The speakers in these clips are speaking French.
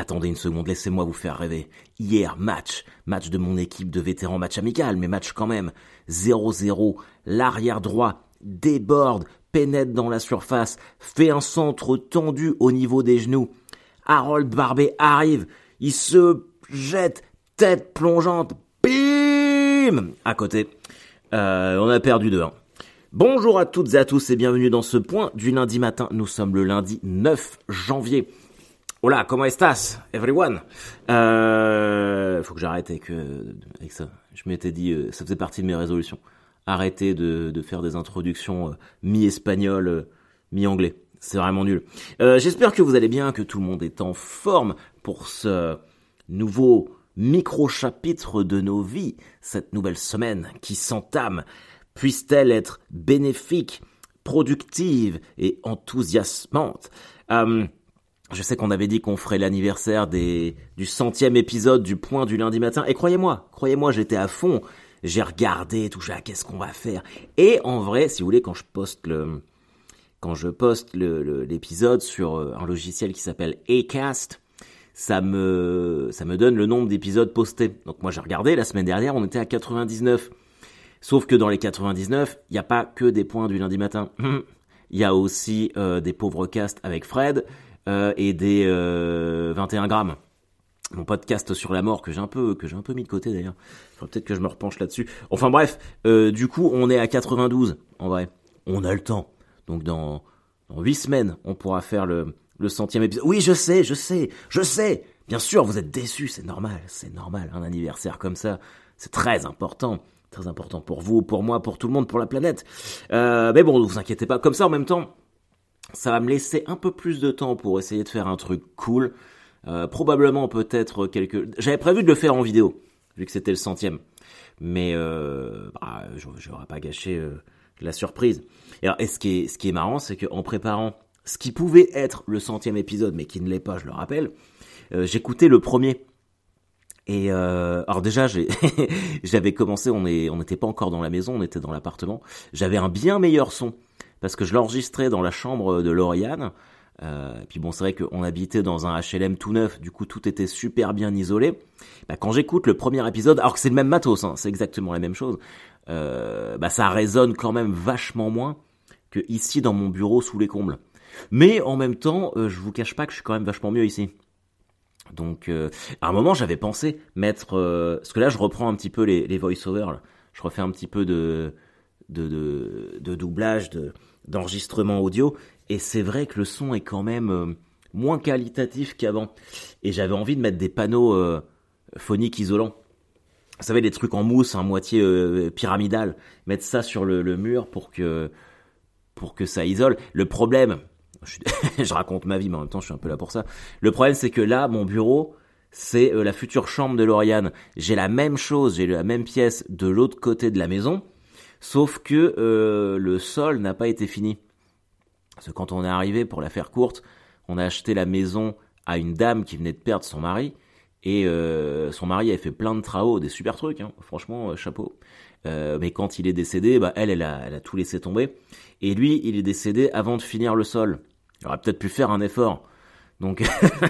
Attendez une seconde, laissez-moi vous faire rêver. Hier, match, match de mon équipe de vétérans, match amical, mais match quand même. 0-0, l'arrière droit déborde, pénètre dans la surface, fait un centre tendu au niveau des genoux. Harold Barbet arrive, il se jette, tête plongeante, bim À côté. Euh, on a perdu 2-1. Bonjour à toutes et à tous et bienvenue dans ce point du lundi matin. Nous sommes le lundi 9 janvier. Hola, comment estás, everyone? Euh, Faut que j'arrête avec, avec ça. Je m'étais dit, euh, ça faisait partie de mes résolutions. Arrêter de, de faire des introductions euh, mi-espagnol, euh, mi-anglais. C'est vraiment nul. J'espère que vous allez bien, que tout le monde est en forme pour ce nouveau micro-chapitre de nos vies, cette nouvelle semaine qui s'entame. Puisse-t-elle être bénéfique, productive et enthousiasmante? Je sais qu'on avait dit qu'on ferait l'anniversaire des du centième épisode du Point du lundi matin, et croyez-moi, croyez-moi, j'étais à fond. J'ai regardé tout ça, qu'est-ce qu'on va faire? Et en vrai, si vous voulez, quand je poste le quand je poste l'épisode sur euh, un logiciel qui s'appelle Acast, ça me ça me donne le nombre d'épisodes postés. Donc moi j'ai regardé la semaine dernière, on était à 99. Sauf que dans les 99, il n'y a pas que des points du lundi matin. Il y a aussi euh, des pauvres casts avec Fred, et des 21 euh, grammes. Mon podcast sur la mort que j'ai un peu que j'ai un peu mis de côté d'ailleurs. Peut-être que je me repenche là-dessus. Enfin bref, euh, du coup on est à 92 en vrai. On a le temps. Donc dans dans 8 semaines, on pourra faire le le centième épisode. Oui, je sais, je sais, je sais. Bien sûr, vous êtes déçus, c'est normal, c'est normal. Un anniversaire comme ça, c'est très important, très important pour vous, pour moi, pour tout le monde, pour la planète. mais bon, ne vous inquiétez pas. Comme ça, en même temps, ça va me laisser un peu plus de temps pour essayer de faire un truc cool. Euh, probablement peut-être quelques... J'avais prévu de le faire en vidéo, vu que c'était le centième. Mais euh, bah, je n'aurais pas gâché euh, la surprise. Et, alors, et ce, qui est, ce qui est marrant, c'est qu'en préparant ce qui pouvait être le centième épisode, mais qui ne l'est pas, je le rappelle, euh, j'écoutais le premier. Et euh, alors déjà, j'avais commencé, on n'était on pas encore dans la maison, on était dans l'appartement. J'avais un bien meilleur son parce que je l'enregistrais dans la chambre de Lauriane. Euh, et puis bon, c'est vrai qu'on habitait dans un HLM tout neuf, du coup tout était super bien isolé. Bah, quand j'écoute le premier épisode, alors que c'est le même matos, hein, c'est exactement la même chose, euh, bah, ça résonne quand même vachement moins que ici dans mon bureau sous les combles. Mais en même temps, euh, je vous cache pas que je suis quand même vachement mieux ici. Donc, euh, à un moment, j'avais pensé mettre, parce que là, je reprends un petit peu les, les voice-overs, je refais un petit peu de de, de, de doublage, de, d'enregistrement audio, et c'est vrai que le son est quand même euh, moins qualitatif qu'avant. Et j'avais envie de mettre des panneaux euh, phoniques isolants. Vous savez, des trucs en mousse, en moitié euh, pyramidal, mettre ça sur le, mur pour que pour que ça isole. Le problème, je, je, raconte ma vie, mais en même temps, je suis un peu là pour ça. Le problème, c'est que là, mon bureau, c'est la future chambre de Lauriane. J'ai la même chose, j'ai la même pièce de l'autre côté de la maison Sauf que euh, le sol n'a pas été fini. Parce que quand on est arrivé, pour la faire courte, on a acheté la maison à une dame qui venait de perdre son mari. Et euh, son mari avait fait plein de travaux, des super trucs, hein, franchement, euh, chapeau. Euh, mais quand il est décédé, bah, elle, elle a, elle a tout laissé tomber. Et lui, il est décédé avant de finir le sol. Il aurait peut-être pu faire un effort. Donc,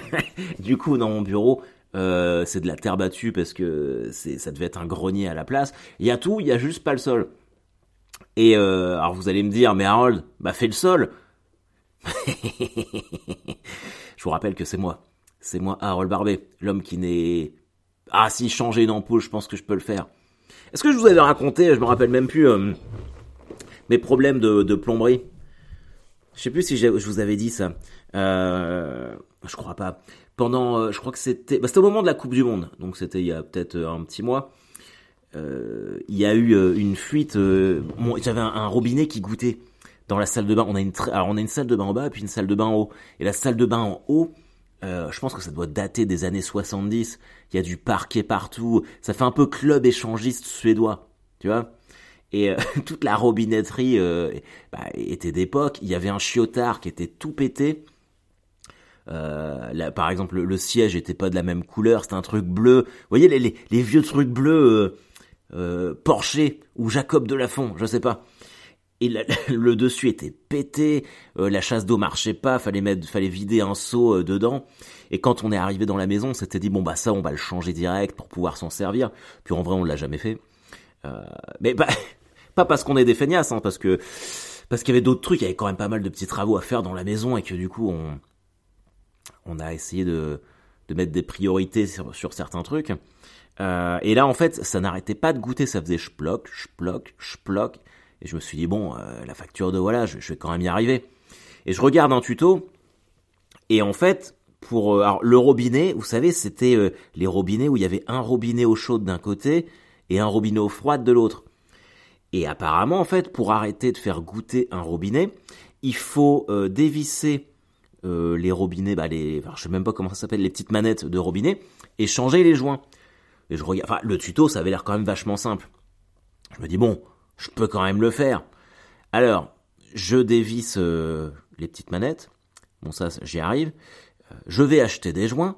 du coup, dans mon bureau, euh, c'est de la terre battue parce que ça devait être un grenier à la place. Il y a tout, il y a juste pas le sol. Et euh, alors vous allez me dire, mais Harold, bah fais le sol. je vous rappelle que c'est moi. C'est moi, Harold Barbet, l'homme qui n'est... Ah si, changer une ampoule, je pense que je peux le faire. Est-ce que je vous avais raconté, je me rappelle même plus, euh, mes problèmes de, plomberie? Je sais plus si je vous avais dit ça. Euh, je crois pas. Pendant, euh, je crois que c'était... Bah, c'était au moment de la Coupe du Monde, donc c'était il y a peut-être un petit mois il y a eu euh, une fuite. Euh, J'avais un, un, robinet qui goûtait dans la salle de bain. On a une alors on a une salle de bain en bas et puis une salle de bain en haut. Et la salle de bain en haut, euh, je pense que ça doit dater des années 70. Il y a du parquet partout. Ça fait un peu club échangiste suédois, tu vois. Et euh, toute la robinetterie euh, bah, était d'époque. Il y avait un chiotard qui était tout pété. Euh, là, par exemple, le, le, siège était pas de la même couleur, c'était un truc bleu. Vous voyez les, les, les vieux trucs bleus euh, Porcher ou Jacob de Lafont, je sais pas. et le dessus était pété, euh, la chasse d'eau marchait pas, fallait mettre, fallait vider un seau euh, dedans. Et quand on est arrivé dans la maison, on s'était dit bon bah ça on va le changer direct pour pouvoir s'en servir. Puis en vrai on l'a jamais fait. Euh, mais bah, pas parce qu'on est des feignasses, hein, parce que parce qu'il y avait d'autres trucs, il y avait quand même pas mal de petits travaux à faire dans la maison et que du coup on on a essayé de de mettre des priorités sur, sur certains trucs. Euh, et là en fait ça n'arrêtait pas de goûter, ça faisait chploc, chploc, chploc. Et je me suis dit, bon, euh, la facture de voilà, je, vais quand même y arriver. Et je regarde un tuto, et en fait, pour euh, le robinet, vous savez, c'était les robinets où il y avait un robinet eau chaude d'un côté et un robinet eau froide de l'autre. Et apparemment, en fait, pour arrêter de faire goûter un robinet, il faut dévisser les robinets, bah les, je sais même pas comment ça s'appelle, les petites manettes de robinet, et changer les joints. Et je regarde, enfin, le tuto, ça avait l'air quand même vachement simple. Je me dis bon, je peux quand même le faire. Alors, je dévisse euh, les petites manettes. Bon, ça, j'y arrive. Euh, je vais acheter des joints.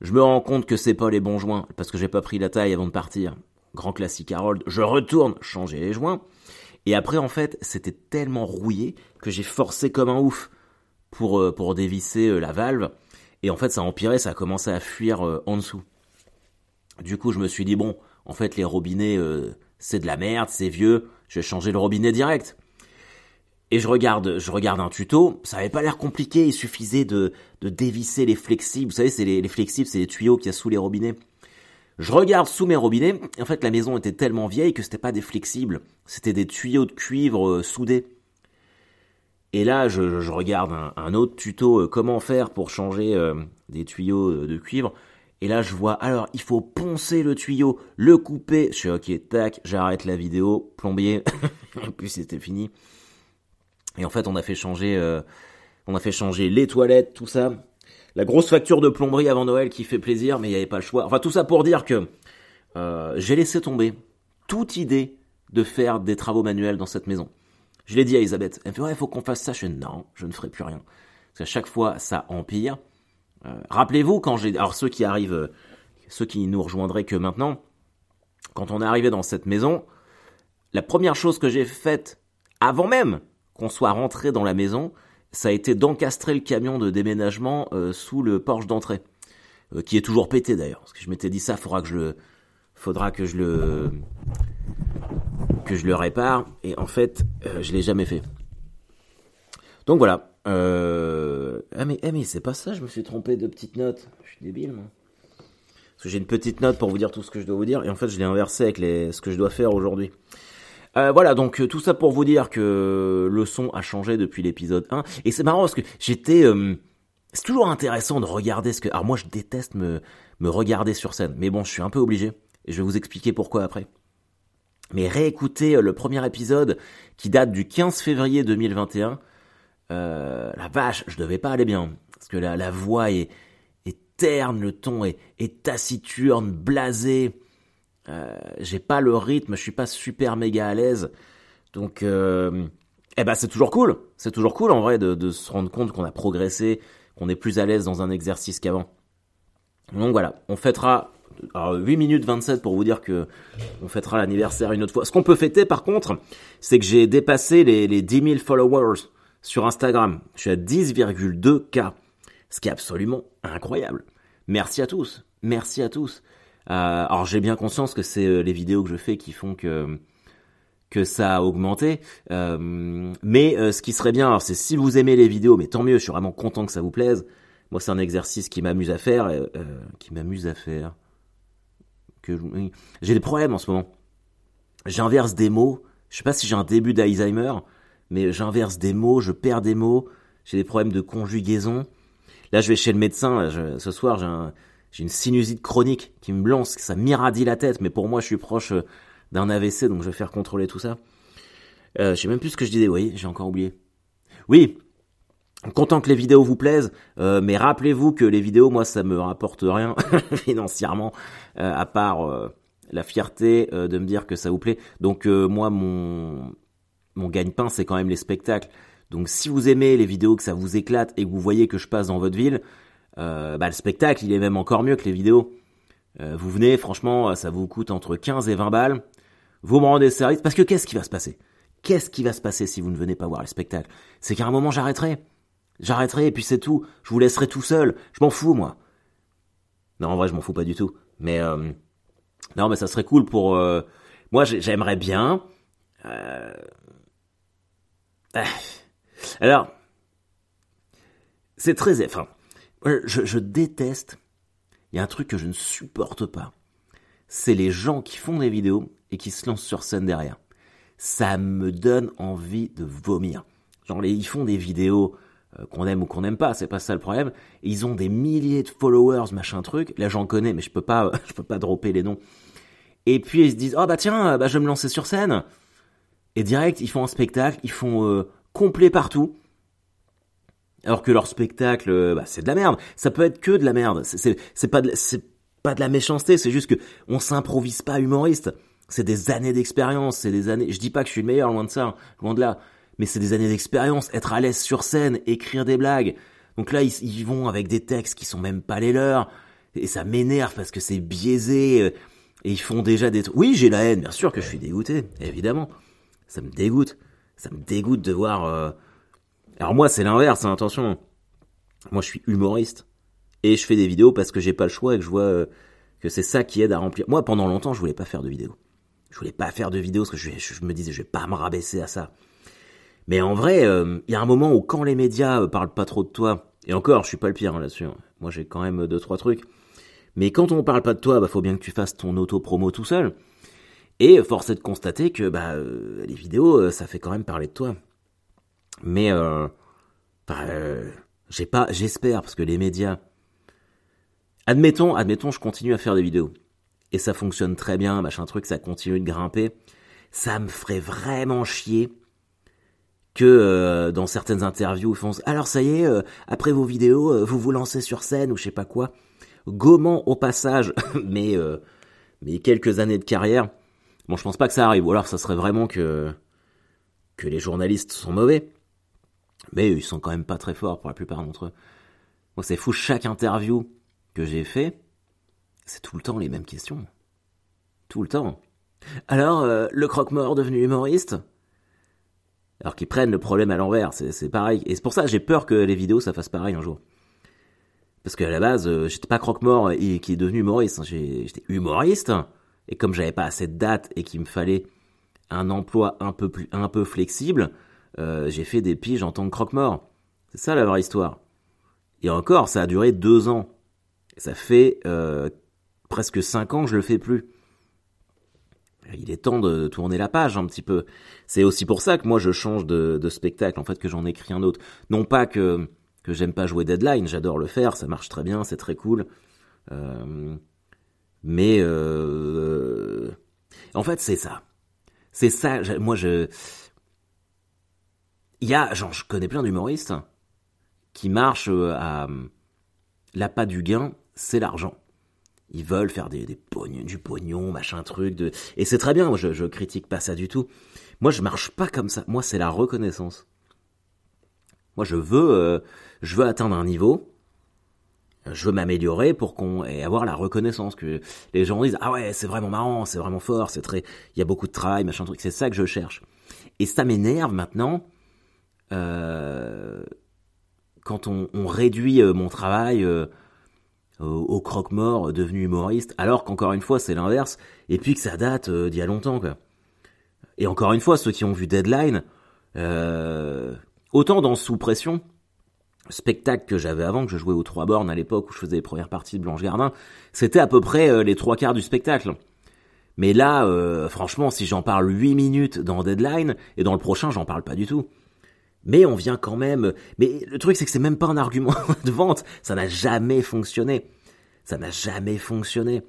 Je me rends compte que c'est pas les bons joints parce que j'ai pas pris la taille avant de partir. Grand classique Harold. Je retourne changer les joints. Et après, en fait, c'était tellement rouillé que j'ai forcé comme un ouf pour, euh, pour dévisser la valve. Et en fait, ça a empiré, ça a commencé à fuir en dessous. Du coup, je me suis dit, bon, en fait, les robinets, c'est de la merde, c'est vieux, je vais changer le robinet direct. Et je regarde, je regarde un tuto, ça avait pas l'air compliqué, il suffisait de, de dévisser les flexibles. Vous savez, c'est les, flexibles, c'est les tuyaux qu'il y a sous les robinets. Je regarde sous mes robinets, et en fait la maison était tellement vieille que c'était pas des flexibles, c'était des tuyaux de cuivre euh, soudés. Et là, je, regarde un, autre tuto, euh, comment faire pour changer euh, des tuyaux de cuivre. Et là, je vois, alors, il faut poncer le tuyau, le couper. Je suis ok, tac, j'arrête la vidéo, plombier. et puis c'était fini. Et en fait, on a fait changer, euh, on a fait changer les toilettes, tout ça. La grosse facture de plomberie avant Noël qui fait plaisir, mais il n'y avait pas le choix. Enfin, tout ça pour dire que euh, j'ai laissé tomber toute idée de faire des travaux manuels dans cette maison. Je l'ai dit à Elisabeth. Elle me fait, ouais, il faut qu'on fasse ça. Je fais, non, je ne ferai plus rien. Parce qu'à chaque fois, ça empire. Euh, rappelez-vous quand j'ai, alors ceux qui arrivent, euh, ceux qui nous rejoindraient que maintenant, quand on est arrivé dans cette maison, la première chose que j'ai faite avant même qu'on soit rentré dans la maison, ça a été d'encastrer le camion de déménagement euh, sous le porche d'entrée, qui est toujours pété d'ailleurs, parce que je m'étais dit ça, faudra que je le, faudra que je le, que je le répare, et en fait, je l'ai jamais fait. Donc voilà, euh... Ah mais, ah mais c'est pas ça, je me suis trompé de petite note. Je suis débile moi. Parce que j'ai une petite note pour vous dire tout ce que je dois vous dire, et en fait je l'ai inversé avec les... ce que je dois faire aujourd'hui. Euh, voilà, donc euh, tout ça pour vous dire que le son a changé depuis l'épisode 1. Et c'est marrant parce que j'étais... Euh, c'est toujours intéressant de regarder ce que... Alors moi je déteste me, me regarder sur scène, mais bon je suis un peu obligé, et je vais vous expliquer pourquoi après. Mais réécouter le premier épisode qui date du 15 février 2021, euh, la vache, je devais pas aller bien. Parce que la, la voix est, est terne, le ton est, est taciturne, blasé. Euh, j'ai pas le rythme, je suis pas super méga à l'aise. Donc, euh, eh ben c'est toujours cool. C'est toujours cool en vrai de, de se rendre compte qu'on a progressé, qu'on est plus à l'aise dans un exercice qu'avant. Donc voilà, on fêtera alors 8 minutes 27 pour vous dire que on fêtera l'anniversaire une autre fois. Ce qu'on peut fêter par contre, c'est que j'ai dépassé les, les 10 000 followers sur Instagram. Je suis à 10,2K, ce qui est absolument incroyable. Merci à tous, merci à tous. Euh, alors j'ai bien conscience que c'est euh, les vidéos que je fais qui font que ça a augmenté. Euh, mais ce qui serait bien, c'est si vous aimez les vidéos, mais tant mieux, je suis vraiment content que ça vous plaise. Moi, c'est un exercice qui m'amuse à faire, qui m'amuse à faire. J'ai des problèmes en ce moment. J'inverse des mots. Je sais pas si j'ai un début d'Alzheimer, mais j'inverse des mots, je perds des mots, j'ai des problèmes de conjugaison. Là, je vais chez le médecin, ce soir, j'ai une sinusite chronique qui me lance, ça m'irradie la tête, mais pour moi, je suis proche euh, d'un AVC, donc je vais faire contrôler tout ça. Euh, je sais même plus ce que je disais, oui, j'ai encore oublié. Oui, content que les vidéos vous plaisent, euh, mais rappelez-vous que les vidéos, moi, ça me rapporte rien financièrement, euh, à part la fierté de me dire que ça vous plaît. Donc moi, mon mon gagne-pain, c'est quand même les spectacles. Donc si vous aimez les vidéos, que ça vous éclate et que vous voyez que je passe dans votre ville, euh, bah, le spectacle, il est même encore mieux que les vidéos. Euh, vous venez, franchement, ça vous coûte entre 15 et 20 balles. Vous me rendez service, parce que qu'est-ce qui va se passer? Qu'est-ce qui va se passer si vous ne venez pas voir le spectacle C'est qu'à un moment j'arrêterai. J'arrêterai et puis c'est tout. Je vous laisserai tout seul. Je m'en fous moi. Non, en vrai, je m'en fous pas du tout. Mais euh, non, mais ça serait cool pour. Euh, moi, j'aimerais bien. Euh, alors, c'est très. Enfin, je, je déteste. Il y a un truc que je ne supporte pas. C'est les gens qui font des vidéos et qui se lancent sur scène derrière. Ça me donne envie de vomir. Genre, ils font des vidéos euh, qu'on aime ou qu'on n'aime pas, c'est pas ça le problème. ils ont des milliers de followers, machin truc. Là, j'en connais, mais je peux pas, je peux pas dropper les noms. Et puis ils se disent, oh bah tiens, bah je vais me lancer sur scène. Et direct, ils font un spectacle, ils font euh, complet partout. Alors que leur spectacle, euh, bah, c'est de la merde. Ça peut être que de la merde. C'est pas de, c'est pas de la méchanceté. C'est juste que on s'improvise pas humoriste. C'est des années d'expérience. C'est des années. Je dis pas que je suis le meilleur, loin de ça, loin de là mais c'est des années d'expérience, être à l'aise sur scène, écrire des blagues. Donc là, ils, vont avec des textes qui sont même pas les leurs, et ça m'énerve parce que c'est biaisé, euh, et ils font déjà des trucs. Oui, j'ai la haine, bien sûr que je suis dégoûté, évidemment. Ça me dégoûte. Ça me dégoûte de voir... Euh, alors moi, c'est l'inverse, hein, attention. Moi, je suis humoriste, et je fais des vidéos parce que j'ai pas le choix et que je vois euh, que c'est ça qui aide à remplir. Moi, pendant longtemps, je voulais pas faire de vidéos. Je voulais pas faire de vidéos parce que je, me disais, je vais pas me rabaisser à ça. Mais en vrai, euh, il y a un moment où quand les médias euh, parlent pas trop de toi, et encore, je suis pas le pire hein, là-dessus. Hein. Moi, j'ai quand même deux trois trucs. Mais quand on parle pas de toi, bah faut bien que tu fasses ton auto-promo tout seul. Et force est de constater que bah euh, les vidéos, ça fait quand même parler de toi. Mais bah, j'ai pas, j'espère parce que les médias. Admettons, admettons, je continue à faire des vidéos et ça fonctionne très bien, machin truc, ça continue de grimper. Ça me ferait vraiment chier que euh, dans certaines interviews, ils font alors ça y est, euh, après vos vidéos, euh, vous vous lancez sur scène ou je sais pas quoi, gommant au passage, mais mais quelques années de carrière. Bon, je pense pas que ça arrive. Ou alors, ça serait vraiment que que les journalistes sont mauvais, mais ils sont quand même pas très forts pour la plupart d'entre eux. Moi, c'est fou. Chaque interview que j'ai fait, c'est tout le temps les mêmes questions. Tout le temps. Alors, le croque-mort devenu humoriste? Alors qu'ils prennent le problème à l'envers, c'est pareil. Et c'est pour ça que j'ai peur que les vidéos ça fasse pareil un jour. Parce qu'à la base, euh, j'étais pas croque-mort et qui est devenu humoriste. J'étais humoriste. Et comme j'avais pas assez de dates et qu'il me fallait un emploi un peu plus, un peu flexible, euh, j'ai fait des piges en tant que croque-mort. C'est ça la vraie histoire. Et encore, ça a duré deux ans. Ça fait euh, presque cinq ans que je le fais plus il est temps de tourner la page un petit peu. C'est aussi pour ça que moi je change de, spectacle, en fait que j'en écris un autre. Non pas que que j'aime pas jouer Deadline, j'adore le faire, ça marche très bien, c'est très cool. Euh, mais euh, en fait c'est ça, c'est ça. Moi je, il y a, genre je connais plein d'humoristes qui marchent euh, à l'appât du gain, c'est l'argent. Ils veulent faire des, des du pognon, machin truc. Et c'est très bien, moi je, je critique pas ça du tout. Moi je marche pas comme ça. Moi c'est la reconnaissance. Moi je veux, euh, je veux atteindre un niveau. Je veux m'améliorer pour qu'on et avoir la reconnaissance que les gens disent ah ouais c'est vraiment marrant, c'est vraiment fort, c'est très, il y a beaucoup de travail, machin truc. C'est ça que je cherche. Et ça m'énerve maintenant euh, quand on, réduit euh, mon travail. Euh, au, croque-mort devenu humoriste, alors qu'encore une fois c'est l'inverse, et puis que ça date euh, d'il y a longtemps quoi. Et encore une fois, ceux qui ont vu Deadline, euh, autant dans Sous Pression, spectacle que j'avais avant, que je jouais aux trois bornes à l'époque où je faisais les premières parties de Blanche Gardin, c'était à peu près euh, les trois quarts du spectacle. Mais là, euh, franchement, si j'en parle 8 minutes dans Deadline, et dans le prochain, j'en parle pas du tout. Mais on vient quand même. Mais le truc, c'est que c'est même pas un argument de vente. Ça n'a jamais fonctionné. Ça n'a jamais fonctionné.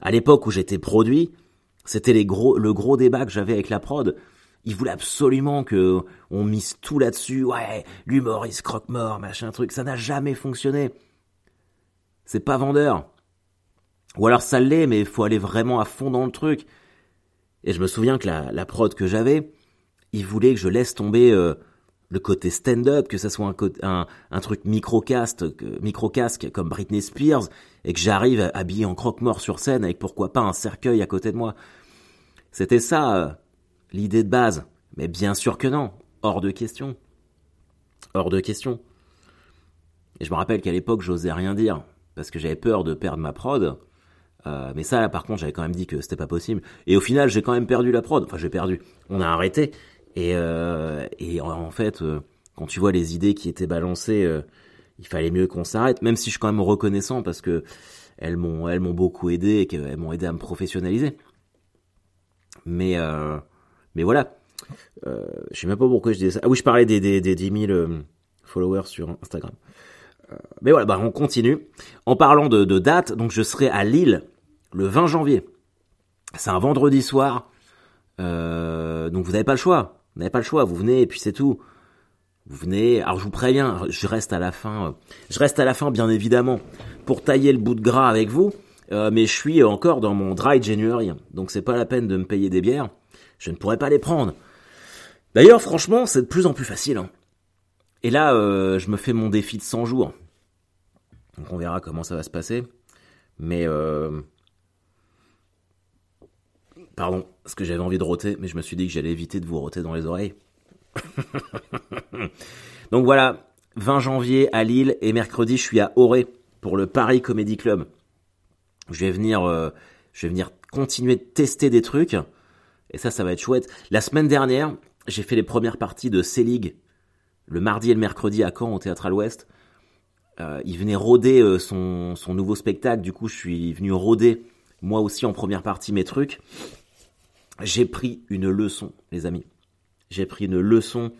À l'époque où j'étais produit, c'était les gros, le gros débat que j'avais avec la prod. Ils voulaient absolument que on mise tout là-dessus. Ouais, l'humoriste croque-mort, machin truc. Ça n'a jamais fonctionné. C'est pas vendeur. Ou alors ça l'est, mais il faut aller vraiment à fond dans le truc. Et je me souviens que la, prod que j'avais, ils voulaient que je laisse tomber euh, le côté stand-up, que ça soit un, truc micro-cast, micro-casque comme Britney Spears, et que j'arrive habillé en croque-mort sur scène avec pourquoi pas un cercueil à côté de moi. C'était ça, euh, l'idée de base. Mais bien sûr que non, hors de question. Hors de question. Et je me rappelle qu'à l'époque, j'osais rien dire, parce que j'avais peur de perdre ma prod. Euh, mais ça, par contre, j'avais quand même dit que c'était pas possible. Et au final, j'ai quand même perdu la prod. Enfin, j'ai perdu. On a arrêté. Et, euh, et en, fait, euh, quand tu vois les idées qui étaient balancées, il fallait mieux qu'on s'arrête. Même si je suis quand même reconnaissant parce que elles m'ont, elles m'ont beaucoup aidé et qu'elles m'ont aidé à me professionnaliser. Mais, mais voilà. Euh, je sais même pas pourquoi je disais ça. Ah oui, je parlais des, des, des 10 000 followers sur Instagram. Mais voilà, bah on continue. En parlant de, de date, donc je serai à Lille le 20 janvier. C'est un vendredi soir. Euh, donc vous n'avez pas le choix. Vous n'avez pas le choix. Vous venez et puis c'est tout. Vous venez. Alors je vous préviens, je reste à la fin. Je reste à la fin, bien évidemment, pour tailler le bout de gras avec vous. Euh, mais je suis encore dans mon dry January. Donc c'est pas la peine de me payer des bières. Je ne pourrais pas les prendre. D'ailleurs, franchement, c'est de plus en plus facile. Hein. Et là, euh, je me fais mon défi de 100 jours. Donc on verra comment ça va se passer. Mais euh, Pardon, parce que j'avais envie de roter, mais je me suis dit que j'allais éviter de vous roter dans les oreilles. Donc voilà, 20 janvier à Lille et mercredi je suis à Auré pour le Paris Comedy Club. Je vais venir, euh, je vais venir continuer de tester des trucs et ça, ça va être chouette. La semaine dernière, j'ai fait les premières parties de C-League le mardi et le mercredi à Caen au Théâtre à l'Ouest. Euh, il venait rôder euh, son, son nouveau spectacle, du coup je suis venu rôder moi aussi en première partie mes trucs j'ai pris une leçon, les amis. J'ai pris une leçon.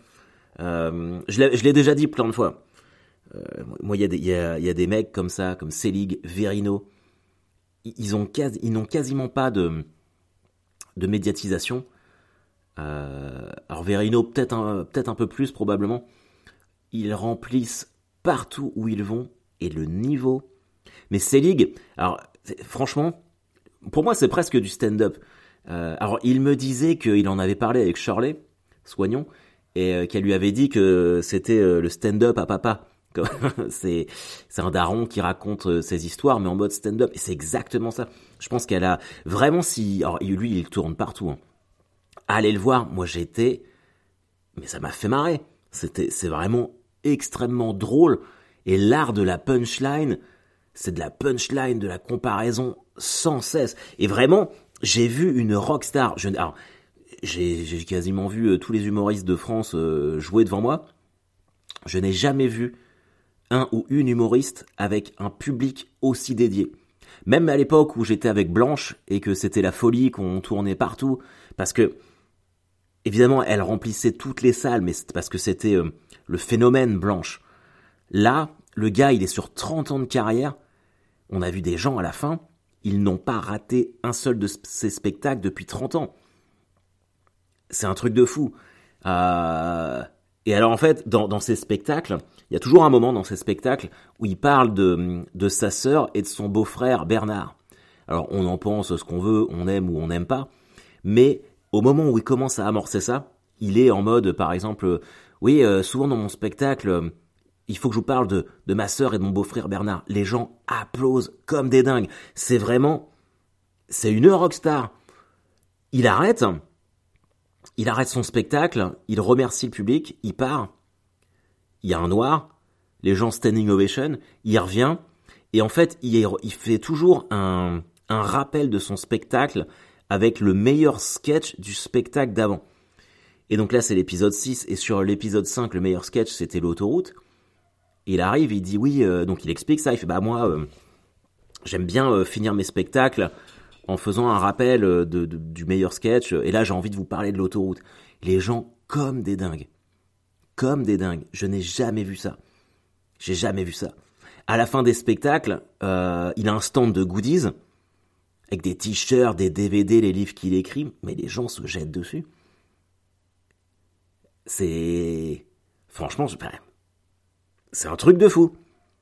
Euh, je l'ai déjà dit plein de fois. Moi, il y, y, a, des mecs comme ça, comme Selig, Verino. Ils n'ont quasiment pas de, de médiatisation. Euh, alors Verino, peut-être un, peu plus probablement. Ils remplissent partout où ils vont et le niveau. Mais Selig, alors franchement, pour moi, c'est presque du stand-up. Euh, alors, il me disait qu'il en avait parlé avec Shirley, soignons, et euh, qu'elle lui avait dit que c'était le stand-up à papa. c'est un daron qui raconte ses histoires, mais en mode stand-up. Et c'est exactement ça. Je pense qu'elle a vraiment si... Alors, lui, il tourne partout. Hein. Allez le voir. Moi, j'étais... Mais ça m'a fait marrer. C'était, c'est vraiment extrêmement drôle. Et l'art de la punchline, c'est de la punchline, de la comparaison sans cesse. Et vraiment, j'ai vu une rockstar. Je, alors, j'ai, j'ai quasiment vu euh, tous les humoristes de France euh, jouer devant moi. Je n'ai jamais vu un ou une humoriste avec un public aussi dédié. Même à l'époque où j'étais avec Blanche et que c'était la folie qu'on tournait partout, parce que évidemment elle remplissait toutes les salles, mais parce que c'était euh, le phénomène Blanche. Là, le gars il est sur 30 ans de carrière. On a vu des gens à la fin, ils n'ont pas raté un seul de ces spectacles depuis 30 ans. C'est un truc de fou. Euh, et alors en fait, dans, ces spectacles, il y a toujours un moment dans ces spectacles où il parle de, sa sœur et de son beau-frère Bernard. Alors on en pense ce qu'on veut, on aime ou on n'aime pas, mais au moment où il commence à amorcer ça, il est en mode, par exemple, oui, euh, souvent dans mon spectacle, il faut que je vous parle de, de ma sœur et de mon beau-frère Bernard. Les gens applaudissent comme des dingues. C'est vraiment, c'est une rockstar. Il arrête, il arrête son spectacle, il remercie le public, il part. Il y a un noir, les gens standing ovation, il revient, et en fait, il, fait toujours un, un rappel de son spectacle avec le meilleur sketch du spectacle d'avant. Et donc là, c'est l'épisode 6, et sur l'épisode 5, le meilleur sketch, c'était l'autoroute il arrive, il dit oui, euh, donc il explique ça, il fait bah moi euh, j'aime bien euh, finir mes spectacles en faisant un rappel de, du meilleur sketch, et là j'ai envie de vous parler de l'autoroute. Les gens comme des dingues, comme des dingues, je n'ai jamais vu ça, j'ai jamais vu ça. À la fin des spectacles, il a un stand de goodies avec des t-shirts, des DVD, les livres qu'il écrit, mais les gens se jettent dessus. C'est franchement, je... C'est un truc de fou.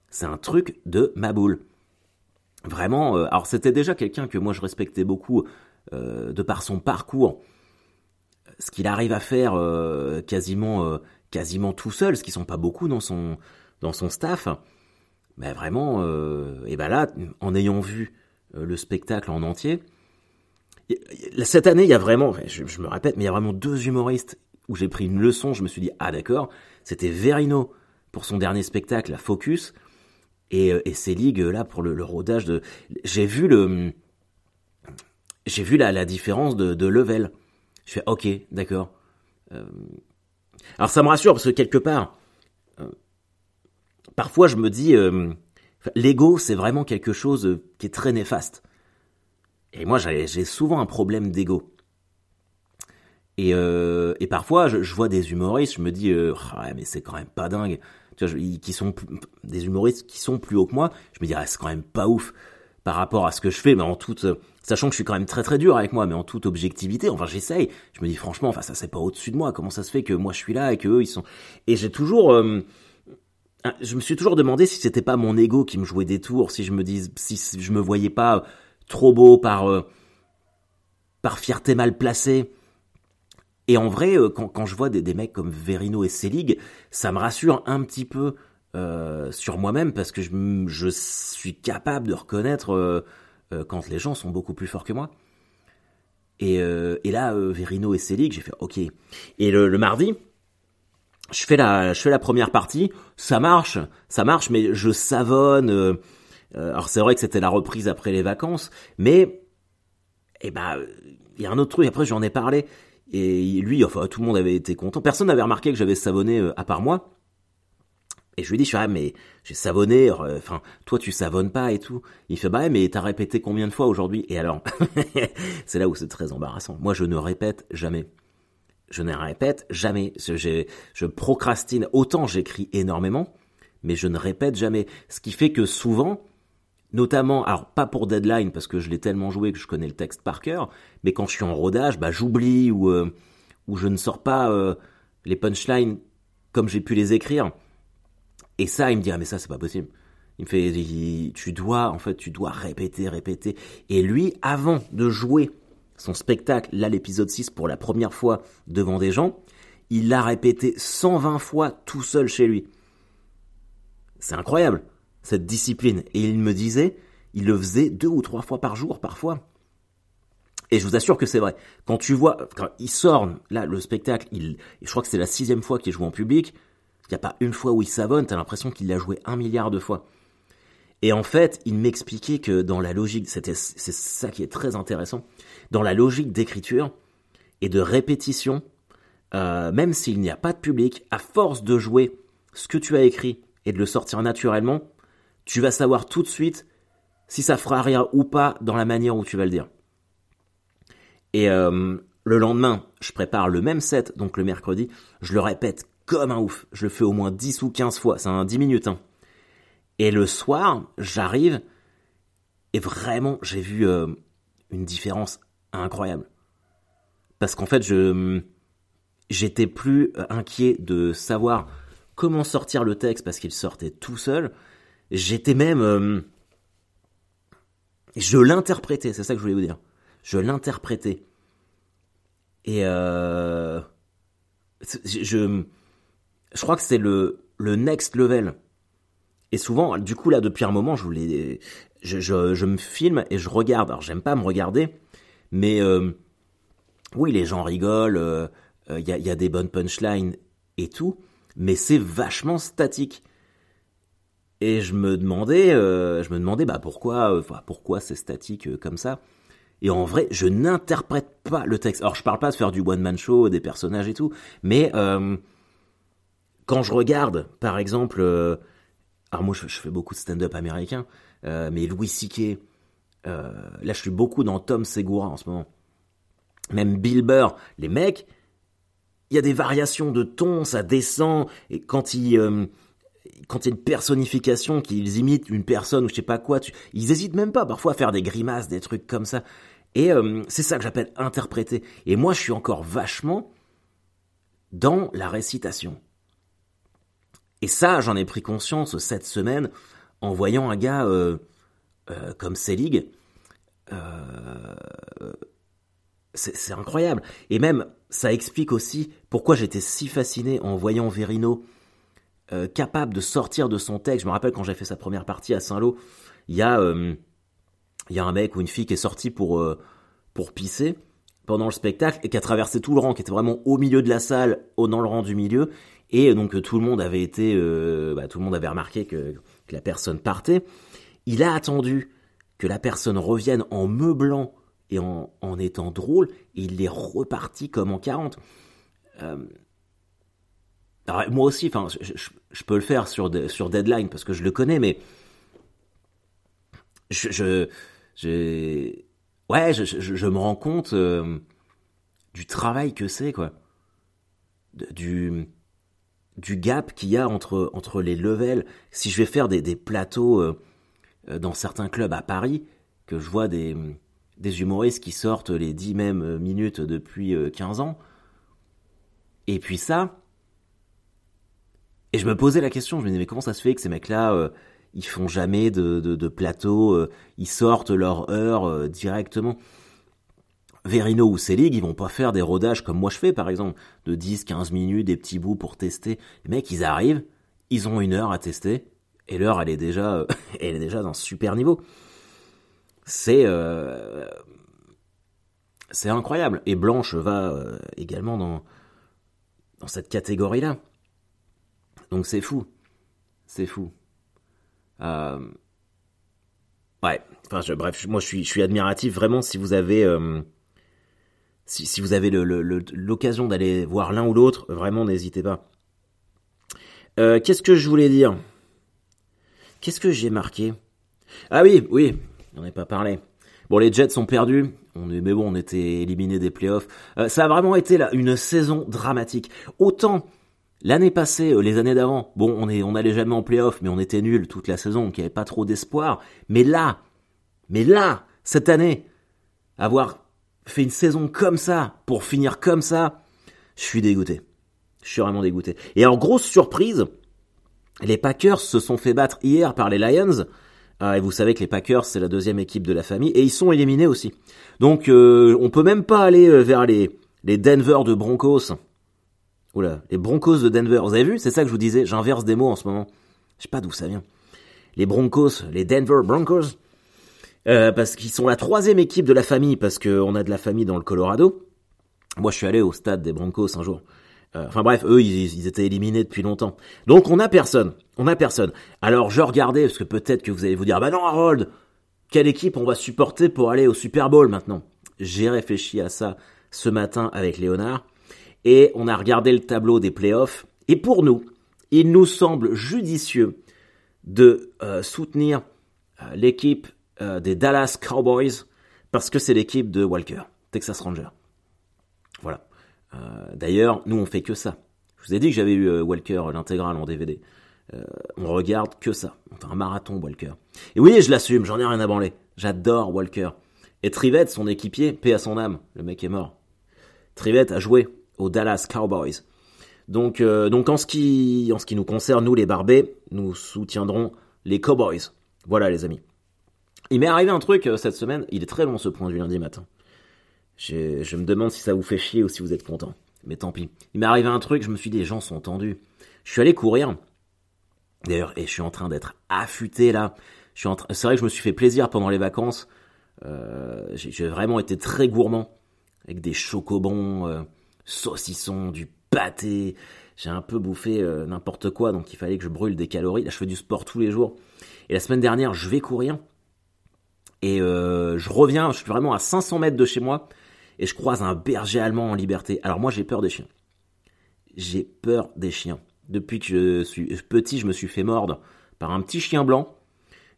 C'est un truc de ma boule. Vraiment, euh, alors c'était déjà quelqu'un que moi je respectais beaucoup euh, de par son parcours. Ce qu'il arrive à faire euh, quasiment, quasiment tout seul, ce qui sont pas beaucoup dans son, dans son staff. Mais vraiment, et ben là, en ayant vu le spectacle en entier, cette année, il y a vraiment, je, je, me répète, mais il y a vraiment deux humoristes où j'ai pris une leçon, je me suis dit ah d'accord, c'était Verino pour son dernier spectacle, la Focus, et, euh, et Selig là pour le, rodage de. J'ai vu le, j'ai vu la, la différence de, de level. Je fais ok, d'accord. Euh, alors ça me rassure parce que quelque part, euh, parfois je me dis, l'ego c'est vraiment quelque chose qui est très néfaste. Et moi j'ai souvent un problème d'ego. Et, et parfois je, vois des humoristes, je me dis, ah mais c'est quand même pas dingue. Qui sont des humoristes qui sont plus hauts que moi, je me dis, ah, c'est quand même pas ouf par rapport à ce que je fais, mais en toute, sachant que je suis quand même très très dur avec moi, mais en toute objectivité, enfin j'essaye, je me dis franchement, enfin ça c'est pas au-dessus de moi, comment ça se fait que moi je suis là et que eux ils sont... Et j'ai toujours... Euh, je me suis toujours demandé si c'était pas mon ego qui me jouait des tours, si je me dis, si je me voyais pas trop beau par, euh, par fierté mal placée. Et en vrai, euh, quand, je vois des, mecs comme Verino et Selig, ça me rassure un petit peu euh, sur moi-même parce que je, suis capable de reconnaître euh, quand les gens sont beaucoup plus forts que moi. Et, là, Verino et Selig, j'ai fait OK. Et le, mardi, je fais la, je fais la première partie, ça marche, ça marche, mais je savonne. alors c'est vrai que c'était la reprise après les vacances, mais eh ben il y a un autre truc. Après j'en ai parlé et lui, enfin tout le monde avait été content. Personne n'avait remarqué que j'avais savonné à part moi. Et je lui dis, je suis, ah, mais j'ai savonné, euh, enfin, toi tu savonnes pas et tout. Il fait, bah, mais t'as répété combien de fois aujourd'hui? Et alors, c'est là où c'est très embarrassant. Moi, je ne répète jamais. Je ne répète jamais. Je, je procrastine. Autant j'écris énormément, mais je ne répète jamais. Ce qui fait que souvent, notamment, alors pas pour deadline parce que je l'ai tellement joué que je connais le texte par cœur, mais quand je suis en rodage, bah j'oublie ou euh, ou je ne sors pas euh, les punchlines comme j'ai pu les écrire. Et ça, il me dit, ah, mais ça, c'est pas possible. Il me fait, tu dois, en fait, tu dois répéter, répéter. Et lui, avant de jouer son spectacle, là, l'épisode 6, pour la première fois devant des gens, il l'a répété 120 fois tout seul chez lui. C'est incroyable, cette discipline. Et il me disait, il le faisait deux ou trois fois par jour, parfois. Et je vous assure que c'est vrai. Quand tu vois, quand il sort, là, le spectacle, il, je crois que c'est la sixième fois qu'il joue en public, il n'y a pas une fois où il savonne, t'as l'impression qu'il l'a joué un milliard de fois. Et en fait, il m'expliquait que dans la logique, c'est ça qui est très intéressant, dans la logique d'écriture et de répétition, euh, même s'il n'y a pas de public, à force de jouer ce que tu as écrit et de le sortir naturellement, tu vas savoir tout de suite si ça fera rien ou pas dans la manière où tu vas le dire. Et euh, le lendemain, je prépare le même set, donc le mercredi, je le répète comme un ouf. Je le fais au moins 10 ou 15 fois, c'est un 10 minutes. Hein. Et le soir, j'arrive et vraiment, j'ai vu euh, une différence incroyable. Parce qu'en fait, j'étais plus euh, inquiet de savoir comment sortir le texte parce qu'il sortait tout seul. J'étais même euh, je l'interprétais, c'est ça que je voulais vous dire. Je l'interprétais. Et euh, je je crois que c'est le, le next level. Et souvent, du coup, là, depuis un moment, je voulais, je, je, me filme et je regarde. Alors, j'aime pas me regarder, mais euh, oui, les gens rigolent, il y, a, y, a, des bonnes punchlines et tout, mais c'est vachement statique. Et je me demandais, je me demandais, bah pourquoi, pourquoi c'est statique comme ça? Et en vrai, je n'interprète pas le texte. Alors, je parle pas de faire du one man show, des personnages et tout, mais quand je regarde, par exemple, euh, alors moi je, fais beaucoup de stand-up américain, euh, mais Louis C.K., euh, là je suis beaucoup dans Tom Segura en ce moment. Même Bill Burr, les mecs, il y a des variations de ton, ça descend, et quand ils quand il y a une personnification, qu'ils imitent une personne ou je sais pas quoi, ils hésitent même pas parfois à faire des grimaces, des trucs comme ça. Et c'est ça que j'appelle interpréter. Et moi, je suis encore vachement dans la récitation. Et ça, j'en ai pris conscience cette semaine en voyant un gars euh, euh, comme Selig. Euh, c'est incroyable. Et même, ça explique aussi pourquoi j'étais si fasciné en voyant Verino capable de sortir de son texte. Je me rappelle quand j'ai fait sa première partie à Saint-Lô, il y, a, il y a un mec ou une fille qui est sorti pour, pour pisser pendant le spectacle et qui a traversé tout le rang, qui était vraiment au milieu de la salle, dans le rang du milieu. Et donc tout le monde avait été, bah, tout le monde avait remarqué que, que la personne partait. Il a attendu que la personne revienne en meublant et en, en étant drôle, et il est reparti comme en 40. Euh, alors, moi aussi, enfin, je, peux le faire sur, sur Deadline parce que je le connais, mais je, ouais, je, me rends compte euh, du travail que c'est, quoi, du du gap qu'il y a entre entre les levels. Si je vais faire des, plateaux euh, dans certains clubs à Paris, que je vois des des humoristes qui sortent les 10 mêmes minutes depuis 15 ans. Et puis ça, et je me posais la question, je me disais mais comment ça se fait que ces mecs-là, euh, ils font jamais de, de, plateau, euh, ils sortent leur heure euh, directement? Verino ou Selig, ils vont pas faire des rodages comme moi je fais par exemple, de 10, 15 minutes, des petits bouts pour tester. Les mecs, ils arrivent, ils ont une heure à tester, et l'heure elle est déjà, elle est déjà d'un super niveau c'est c'est incroyable. Et Blanche va également dans dans cette catégorie-là. Donc c'est fou, c'est fou. Euh, ouais. Enfin, bref, moi je suis admiratif vraiment si vous avez si, si vous avez l'occasion d'aller voir l'un ou l'autre, vraiment n'hésitez pas. Qu'est-ce que je voulais dire? Qu'est-ce que j'ai marqué? Ah oui, oui, on ai pas parlé. Bon, les Jets sont perdus. Mais bon, on était éliminés des playoffs. Euh, ça a vraiment été là une saison dramatique. Autant l'année passée, euh, les années d'avant, bon, on est, on allait jamais en playoffs, mais on était nuls toute la saison, donc il n'y avait pas trop d'espoir. Mais là, mais là, cette année, avoir fait une saison comme ça pour finir comme ça, je suis dégoûté. Je suis vraiment dégoûté. Et en grosse surprise, les Packers se sont fait battre hier par les Lions. Ah, et vous savez que les Packers, c'est la deuxième équipe de la famille, et ils sont éliminés aussi. Donc, euh, on peut même pas aller euh, vers les, les Denver de Broncos. Oula, les Broncos de Denver. Vous avez vu? C'est ça que je vous disais, j'inverse des mots en ce moment. Je sais pas d'où ça vient. Les Broncos, les Denver Broncos, euh, parce qu'ils sont la troisième équipe de la famille, parce qu'on a de la famille dans le Colorado. Moi, je suis allé au stade des Broncos un jour. Euh, enfin bref, eux, ils, étaient éliminés depuis longtemps. Donc on a personne. On a personne. Alors je regardais, parce que peut-être que vous allez vous dire, bah non Harold, quelle équipe on va supporter pour aller au Super Bowl maintenant? J'ai réfléchi à ça ce matin avec Léonard, et on a regardé le tableau des playoffs, et pour nous, il nous semble judicieux de euh, soutenir euh, l'équipe des Dallas Cowboys, parce que c'est l'équipe de Walker, Texas Ranger. Voilà. Euh, d'ailleurs, nous on fait que ça. Je vous ai dit que j'avais eu euh, Walker l'intégrale en DVD. Euh, on regarde que ça. On fait un marathon Walker. Et oui, je l'assume, j'en ai rien à branler. J'adore Walker. Et Trivette, son équipier, paix à son âme, le mec est mort. Trivette a joué aux Dallas Cowboys. Donc, donc en, ce qui, en ce qui nous concerne, nous les barbés, nous soutiendrons les Cowboys. Voilà les amis. Il m'est arrivé un truc cette semaine, il est très long ce point du lundi matin. Je, me demande si ça vous fait chier ou si vous êtes content. Mais tant pis. Il m'est arrivé un truc, je me suis dit, les gens sont tendus. Je suis allé courir. D'ailleurs, et je suis en train d'être affûté là. C'est vrai que je me suis fait plaisir pendant les vacances. Euh, j'ai vraiment été très gourmand. Avec des chocobons, euh, saucissons, du pâté. J'ai un peu bouffé euh, n'importe quoi, donc il fallait que je brûle des calories. Là, je fais du sport tous les jours. Et la semaine dernière, je vais courir. Et je reviens, je suis vraiment à 500 mètres de chez moi et je croise un berger allemand en liberté. Alors moi j'ai peur des chiens. J'ai peur des chiens. Depuis que je suis petit, je me suis fait mordre par un petit chien blanc.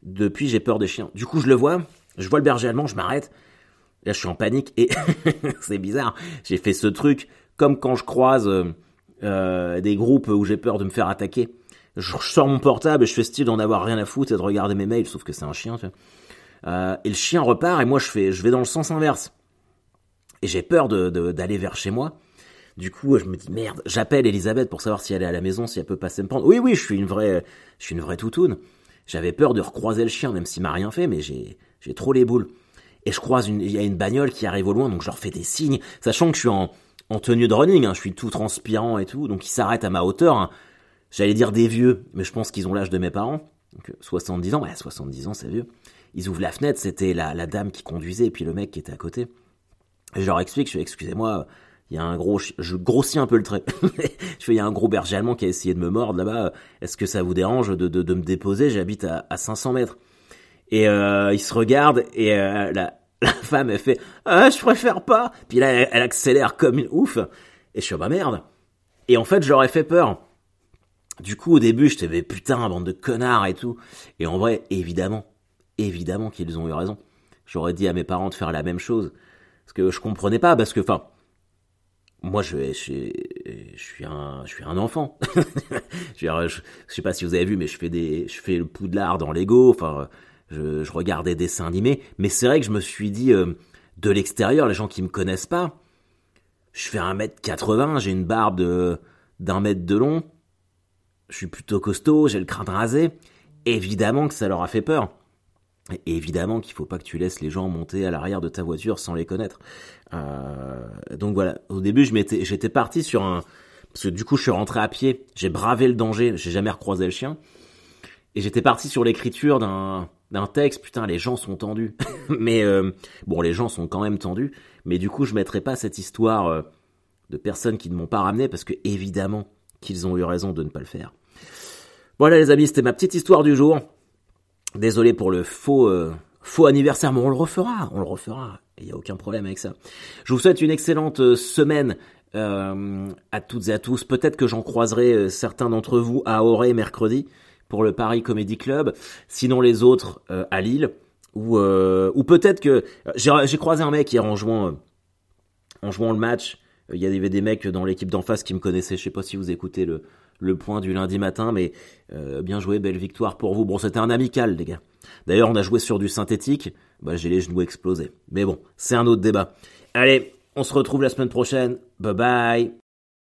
Depuis, j'ai peur des chiens. Du coup, je le vois, je vois le berger allemand, je m'arrête. Là, je suis en panique et c'est bizarre. J'ai fait ce truc comme quand je croise euh, des groupes où j'ai peur de me faire attaquer. Je sors mon portable et je fais style d'en avoir rien à foutre et de regarder mes mails, sauf que c'est un chien. Tu vois. Euh, et le chien repart et moi je fais, je vais dans le sens inverse et j'ai peur d'aller de, vers chez moi. Du coup, je me dis merde, j'appelle Elisabeth pour savoir si elle est à la maison, si elle peut passer me prendre. Oui, oui, je suis une vraie, je suis une vraie toutoune. J'avais peur de recroiser le chien, même s'il m'a rien fait, mais j'ai, j'ai trop les boules. Et je croise il y a une bagnole qui arrive au loin, donc je leur fais des signes, sachant que je suis en, en tenue de running, hein, je suis tout transpirant et tout, donc ils s'arrêtent à ma hauteur. Hein. J'allais dire des vieux, mais je pense qu'ils ont l'âge de mes parents. Donc 70 ans, ouais, 70 ans, c'est vieux. Ils ouvrent la fenêtre, c'était la, la dame qui conduisait et puis le mec qui était à côté. je leur explique, je fais, excusez-moi, il y a un gros, je grossis un peu le trait. je fais, il y a un gros berger allemand qui a essayé de me mordre là-bas. Est-ce que ça vous dérange de, de, me déposer? J'habite à, à 500 mètres. Et euh, ils se regardent et euh, la, la femme elle fait, ah, je préfère pas. Puis là, elle, accélère comme une ouf. Et je suis, bah merde. Et en fait, je leur ai fait peur. Du coup, au début, je t'avais putain, bande de connards et tout. Et en vrai, évidemment, évidemment qu'ils ont eu raison. J'aurais dit à mes parents de faire la même chose. Parce que je comprenais pas, parce que, enfin, moi, je, je, je, suis un, je un enfant. je, je, sais pas si vous avez vu, mais je je fais le poudlard dans Lego. Enfin, je, je regardais des dessins animés. Mais c'est vrai que je me suis dit, euh, de l'extérieur, les gens qui me connaissent pas, je fais un mètre 80, j'ai une barbe de, d'un mètre de long. Je suis plutôt costaud, j'ai le crâne rasé. Évidemment que ça leur a fait peur. Et évidemment qu'il faut pas que tu laisses les gens monter à l'arrière de ta voiture sans les connaître. Euh, donc voilà, au début je m'étais, j'étais parti sur un, parce que du coup je suis rentré à pied, j'ai bravé le danger, j'ai jamais recroisé le chien, et j'étais parti sur l'écriture d'un d'un texte. Putain, les gens sont tendus, mais euh, bon, les gens sont quand même tendus, mais du coup je mettrai pas cette histoire euh, de personnes qui ne m'ont pas ramené parce que évidemment qu'ils ont eu raison de ne pas le faire. Voilà les amis, c'était ma petite histoire du jour. Désolé pour le faux, euh, faux anniversaire, mais on le refera, on le refera. Il n'y a aucun problème avec ça. Je vous souhaite une excellente semaine à toutes et à tous. Peut-être que j'en croiserai certains d'entre vous à Auray mercredi pour le Paris Comedy Club. Sinon les autres à Lille. Ou, ou peut-être que j'ai croisé un mec hier en jouant, en jouant le match. Il y avait des mecs dans l'équipe d'en face qui me connaissaient. Je sais pas si vous écoutez le, le point du lundi matin, mais euh, bien joué, belle victoire pour vous. Bon, c'était un amical, les gars. D'ailleurs, on a joué sur du synthétique, bah, j'ai les genoux explosés. Mais bon, c'est un autre débat. Allez, on se retrouve la semaine prochaine. Bye bye